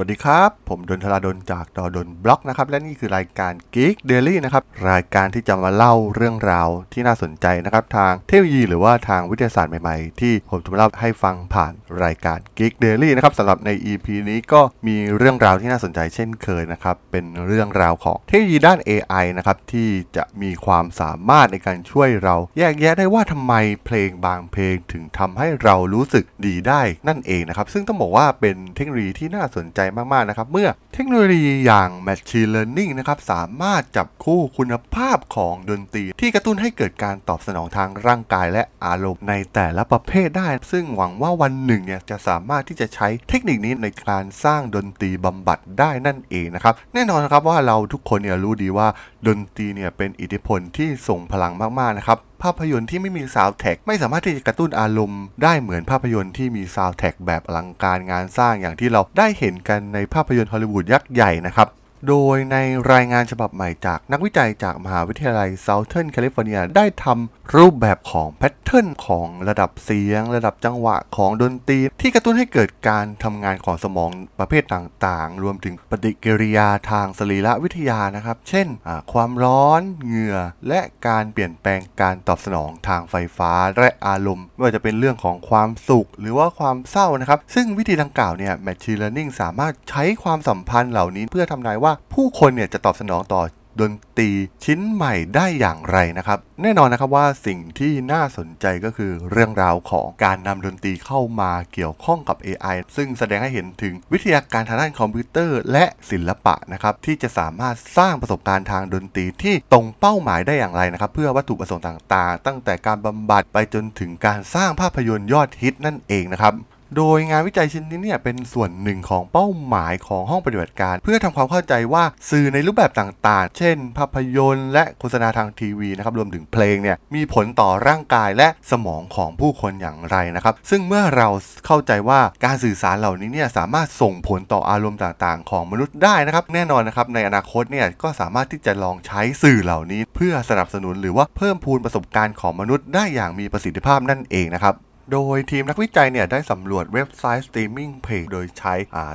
วัสดีครับ ผมดนทราดนจากดอดนบล็อกนะครับ และนี่คือรายการ Geek Daily นะครับ รายการที่จะมาเล่าเรื่องราวที่น่าสนใจนะครับ ทางเทคโนโลยีหรือว่าทางวิทยาศาสตร์ใหม่ๆ ที่ผมจะมาเล่าให้ฟังผ่านรายการ Geek Daily นะครับสำหรับใน EP นี้ก็มีเรื่องราวที่น่าสนใจเช่นเคยนะครับ เป็นเรื่องราวของเทคโนโลยีด้าน AI นะครับที่จะมีความสามารถในการช่วยเราแยกแยะได้ว่าทำไมเพลงบางเพลงถึงทำให้เรารู้สึกดีได้นั่นเองนะครับซึ่งต้องบอกว่าเป็นเทคโนโลยีที่น่าสนใจมากๆนะครับ เมื่อเทคโนโลยีอย่าง Machine Learning นะครับสามารถจับคู่คุณภาพของดนตรี ที่กระตุ้นให้เกิดการตอบสนองทางร่างกายและอารมณ์ในแต่ละประเภทได้ ซึ่งหวังว่าวันหนึ่งเนี่ยจะสามารถที่จะใช้เทคนิคนี้ในการสร้างดนตรีบำบัดได้นั่นเองนะครับแน่นอนนะครับว่าเราทุกคนเนี่ยรู้ดีว่าดนตรีเนี่ยเป็นอิทธิพลที่ส่งพลังมากๆนะครับภาพยนตร์ที่ไม่มีซาวด์แท็กไม่สามารถที่จะกระตุ้นอารมณ์ได้เหมือนภาพยนตร์ที่มีซาวด์แท็กแบบอลังการงานสร้างอย่างที่เราได้เห็นกันในภาพยนตร์ฮอลลีวูดยักษ์ใหญ่นะครับ โดยในรายงานฉบับใหม่จากนักวิจัยจากมหาวิทยาลัย Southern California ได้ทำรูปแบบของ pattern ของระดับเสียง ระดับจังหวะของดนตรี ที่กระตุ้นให้เกิดการทำงานของสมองประเภทต่างๆ รวมถึงปฏิกิริยาทางสรีรวิทยานะครับ เช่น ความร้อน เหงื่อ และการเปลี่ยนแปลงการตอบสนองทางไฟฟ้าและอารมณ์ ไม่ว่าจะเป็นเรื่องของความสุข หรือว่าความเศร้านะครับ ซึ่งวิธีดังกล่าวเนี่ย Machine Learning สามารถใช้ความสัมพันธ์เหล่านี้เพื่อทำนายว่าว่าผู้คนเนี่ยจะตอบสนองต่อดนตรีชิ้นใหม่ได้อย่างไรนะครับ แน่นอนนะครับว่าสิ่งที่น่าสนใจก็คือเรื่องราวของการนำดนตรีเข้ามาเกี่ยวข้องกับ AI ซึ่งแสดงให้เห็นถึงวิทยาการทางด้านคอมพิวเตอร์ และศิลปะนะครับที่จะสามารถสร้างประสบการณ์ทางดนตรีที่ตรงเป้าหมายได้อย่างไรนะครับ เพื่อวัตถุประสงค์ต่างๆ ตั้งแต่การบำบัดไปจนถึงการสร้างภาพยนตร์ยอดฮิตนั่นเองนะครับ โดยงานวิจัยชิ้นนี้เนี่ยเป็นส่วนหนึ่งของเป้าหมายของห้องปฏิบัติการ เพื่อทำความเข้าใจว่าสื่อในรูปแบบต่าง ๆ เช่น ภาพยนตร์และโฆษณาทางทีวีนะครับรวมถึงเพลงเนี่ยมีผลต่อร่างกายและสมองของผู้คนอย่างไรนะครับ ซึ่งเมื่อเราเข้าใจว่าการสื่อสารเหล่านี้เนี่ยสามารถส่งผลต่ออารมณ์ต่างๆ ของมนุษย์ได้นะครับ แน่นอนนะครับในอนาคตเนี่ยก็สามารถที่จะลองใช้สื่อเหล่านี้ เพื่อสนับสนุนหรือว่าเพิ่มพูนประสบการณ์ของมนุษย์ได้อย่างมีประสิทธิภาพนั่นเองนะครับ โดยทีมนักวิจัยเนี่ยได้สำรวจเว็บไซต์สตรีมมิ่งเพลงโดยใช้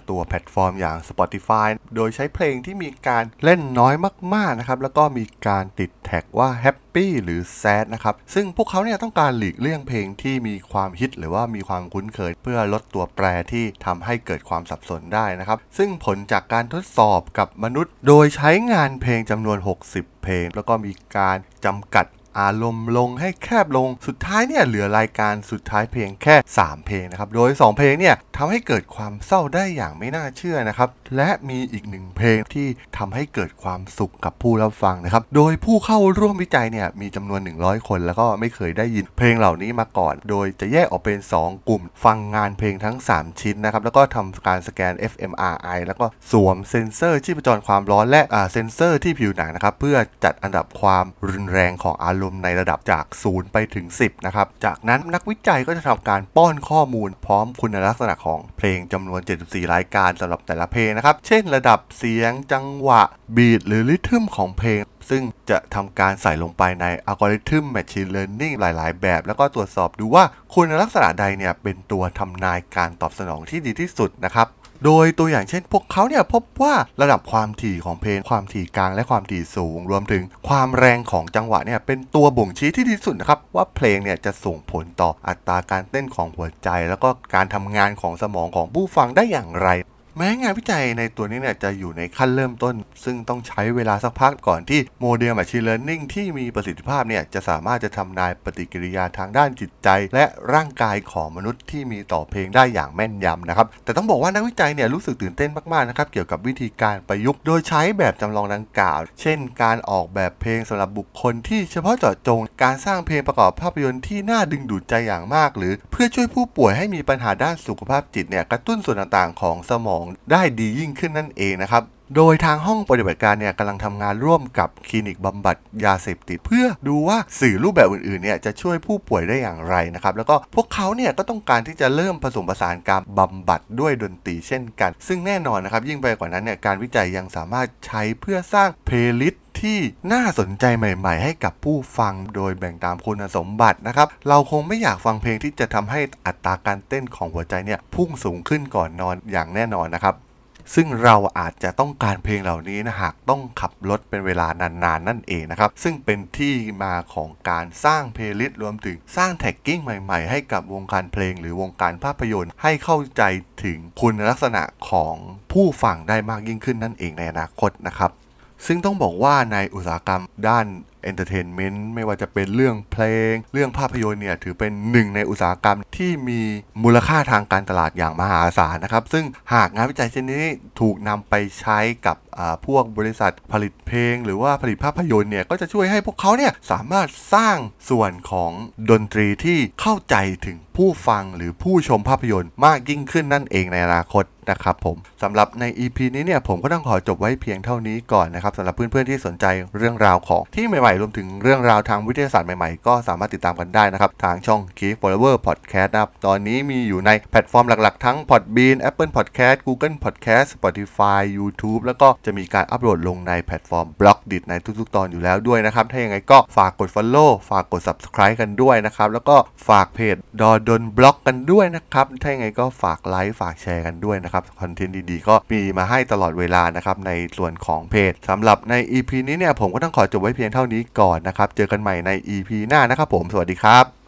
ตัวแพลตฟอร์มอย่าง Spotify โดยใช้เพลงที่มีการเล่นน้อยมากๆนะครับแล้วก็มีการติดแท็กว่า Happy หรือ Sad นะครับซึ่งพวกเขาเนี่ยต้องการหลีกเลี่ยงเพลงที่มีความฮิตหรือว่ามีความคุ้นเคย เพื่อลดตัวแปรที่ทำให้เกิดความสับสนได้นะครับซึ่งผลจากการทดสอบกับมนุษย์ โดยใช้งานเพลงจำนวน 60 เพลง แล้วก็มีการจำกัด อารมณ์ลงให้แคบลง สุดท้ายเนี่ยเหลือรายการสุดท้ายเพลงแค่ 3 เพลงนะครับ โดย 2 เพลงเนี่ยทำให้เกิดความเศร้าได้อย่างไม่น่าเชื่อนะครับ และมีอีกหนึ่งเพลงที่ทำให้เกิดความสุขกับผู้รับฟังนะครับ โดยผู้เข้าร่วมวิจัยเนี่ยมีจำนวน 100 คน แล้วก็ไม่เคยได้ยินเพลงเหล่านี้มาก่อน โดยจะแยกออกเป็น 2 กลุ่ม ฟังงานเพลงทั้ง 3 ชิ้นนะครับ แล้วก็ทำการสแกน fMRI แล้วก็สวมเซ็นเซอร์ชีพจรความร้อนและเซ็นเซอร์ที่ผิวหนังนะครับเพื่อจัดอันดับความรุนแรงของอารมณ์ในระดับจาก 0 ไปถึง 10 นะครับ จากนั้นนักวิจัยก็จะทำการป้อนข้อมูลพร้อมคุณลักษณะของเพลงจำนวน 74 รายการสำหรับแต่ละเพลงนะครับ เช่นระดับเสียงจังหวะ beat หรือ rhythm ของเพลงซึ่งจะทำการใส่ลงไปในอัลกอริทึม Machine Learning หลาย ๆ แบบ แล้วก็ตรวจสอบดูว่าคุณลักษณะใดเนี่ยเป็นตัวทำนายการตอบสนองที่ดีที่สุดนะครับ โดยตัวอย่างเช่น พวกเขาเนี่ยพบว่าระดับความถี่ของเพลงความถี่กลางและความถี่สูง รวมถึงความแรงของจังหวะเนี่ยเป็นตัวบ่งชี้ที่ดีสุดนะครับว่าเพลงเนี่ยจะส่งผลต่ออัตราการเต้นของหัวใจ แล้วก็การทำงานของสมองของผู้ฟังได้อย่างไร แม้งานวิจัยในตัวนี้เนี่ยจะอยู่ในขั้นเริ่มต้น ซึ่งต้องใช้เวลาสักพักก่อนที่โมเดล Machine Learning ที่มีประสิทธิภาพเนี่ยจะสามารถจะทำนายปฏิกิริยาทางด้านจิตใจ และร่างกายของมนุษย์ที่มีต่อเพลงได้อย่างแม่นยำนะครับ แต่ต้องบอกว่านักวิจัยเนี่ยรู้สึกตื่นเต้นมากๆนะครับเกี่ยวกับวิธีการประยุกต์โดยใช้แบบจำลองดังกล่าว เช่น การออกแบบเพลงสำหรับบุคคลที่เฉพาะเจาะจง การสร้างเพลงประกอบภาพยนตร์ที่น่าดึงดูดใจอย่างมาก หรือเพื่อช่วยผู้ป่วยให้มีปัญหาด้านสุขภาพจิตเนี่ยกระตุ้นส่วนต่างๆ ของสมองได้ดียิ่งขึ้นนั่นเองนะครับโดยทางห้องปฏิบัติการเนี่ยกำลังทำงานร่วมกับคลินิกบำบัดยาเสพติด เพื่อดูว่าสื่อรูปแบบอื่นๆเนี่ยจะช่วยผู้ป่วยได้อย่างไรนะครับแล้วก็พวกเขาเนี่ยก็ต้องการที่จะเริ่มผสมผสานการบำบัดด้วยดนตรีเช่นกัน ซึ่งแน่นอนนะครับยิ่งไปกว่านั้นเนี่ยการวิจัยยังสามารถใช้เพื่อสร้างเพลย์ลิสต์ ที่น่าสนใจใหม่ ๆ ให้กับผู้ฟังโดยแบ่งตามคุณสมบัตินะครับ เราคงไม่อยากฟังเพลงที่จะทำให้อัตราการเต้นของหัวใจเนี่ยพุ่งสูงขึ้นก่อนนอนอย่างแน่นอนนะครับซึ่งเราอาจจะต้องการเพลงเหล่านี้นะหากต้องขับรถเป็นเวลานานๆ นั่นเองนะครับ ซึ่งเป็นที่มาของการสร้างเพลย์ลิสต์รวมถึงสร้าง tagging ใหม่ ๆ ให้กับวงการเพลงหรือวงการภาพยนตร์ให้เข้าใจถึงคุณลักษณะของผู้ฟังได้มากยิ่งขึ้นนั่นเองในอนาคตนะครับ ซึ่งต้องบอกว่าในอุตสาหกรรมด้าน entertainment ไม่ว่าจะเป็นเรื่องเพลง เรื่องภาพยนตร์เนี่ยถือเป็นหนึ่งในอุตสาหกรรมที่มีมูลค่าทางการตลาดอย่างมหาศาลนะครับ ซึ่งหากงานวิจัยเช่นนี้ถูกนำไปใช้กับพวกบริษัทผลิตเพลง หรือว่าผลิตภาพยนตร์เนี่ยก็จะช่วยให้พวกเขาเนี่ยสามารถสร้างส่วนของดนตรีที่เข้าใจถึงผู้ฟังหรือผู้ชมภาพยนตร์มากยิ่งขึ้นนั่นเองในอนาคตนะครับผมสำหรับใน EP นี้เนี่ยผมก็ต้องขอจบไว้เพียงเท่านี้ก่อนนะครับสำหรับเพื่อนๆที่สนใจเรื่องราวของที่ใหม่ๆ รวมถึงเรื่องราวทางวิทยาศาสตร์ใหม่ๆ ก็สามารถติดตามกันได้นะครับ ทางช่อง Geek Forever Podcast นะครับ ตอนนี้มีอยู่ในแพลตฟอร์มหลักๆ ทั้ง Podbean Apple Podcast Google Podcast Spotify YouTube แล้วก็จะมีการอัปโหลดลงในแพลตฟอร์ม Blockdit ในทุกๆ ตอนอยู่แล้วด้วยนะครับ ถ้าอย่างไรก็ฝากกด Follow ฝากกด Subscribe กันด้วยนะครับ แล้วก็ฝากเพจดอดนบล็อกกันด้วยนะครับ ถ้าอย่างไรก็ฝากไลค์ฝากแชร์กันด้วยนะครับ คอนเทนต์ดีๆ ก็มีมาให้ตลอดเวลานะครับในส่วนของเพจสำหรับใน EP นี้เนี่ยผมก็ต้องขอจบไว้เพียงเท่านี้นี้ก่อนนะครับ เจอกันใหม่ใน EP หน้านะครับผม สวัสดีครับ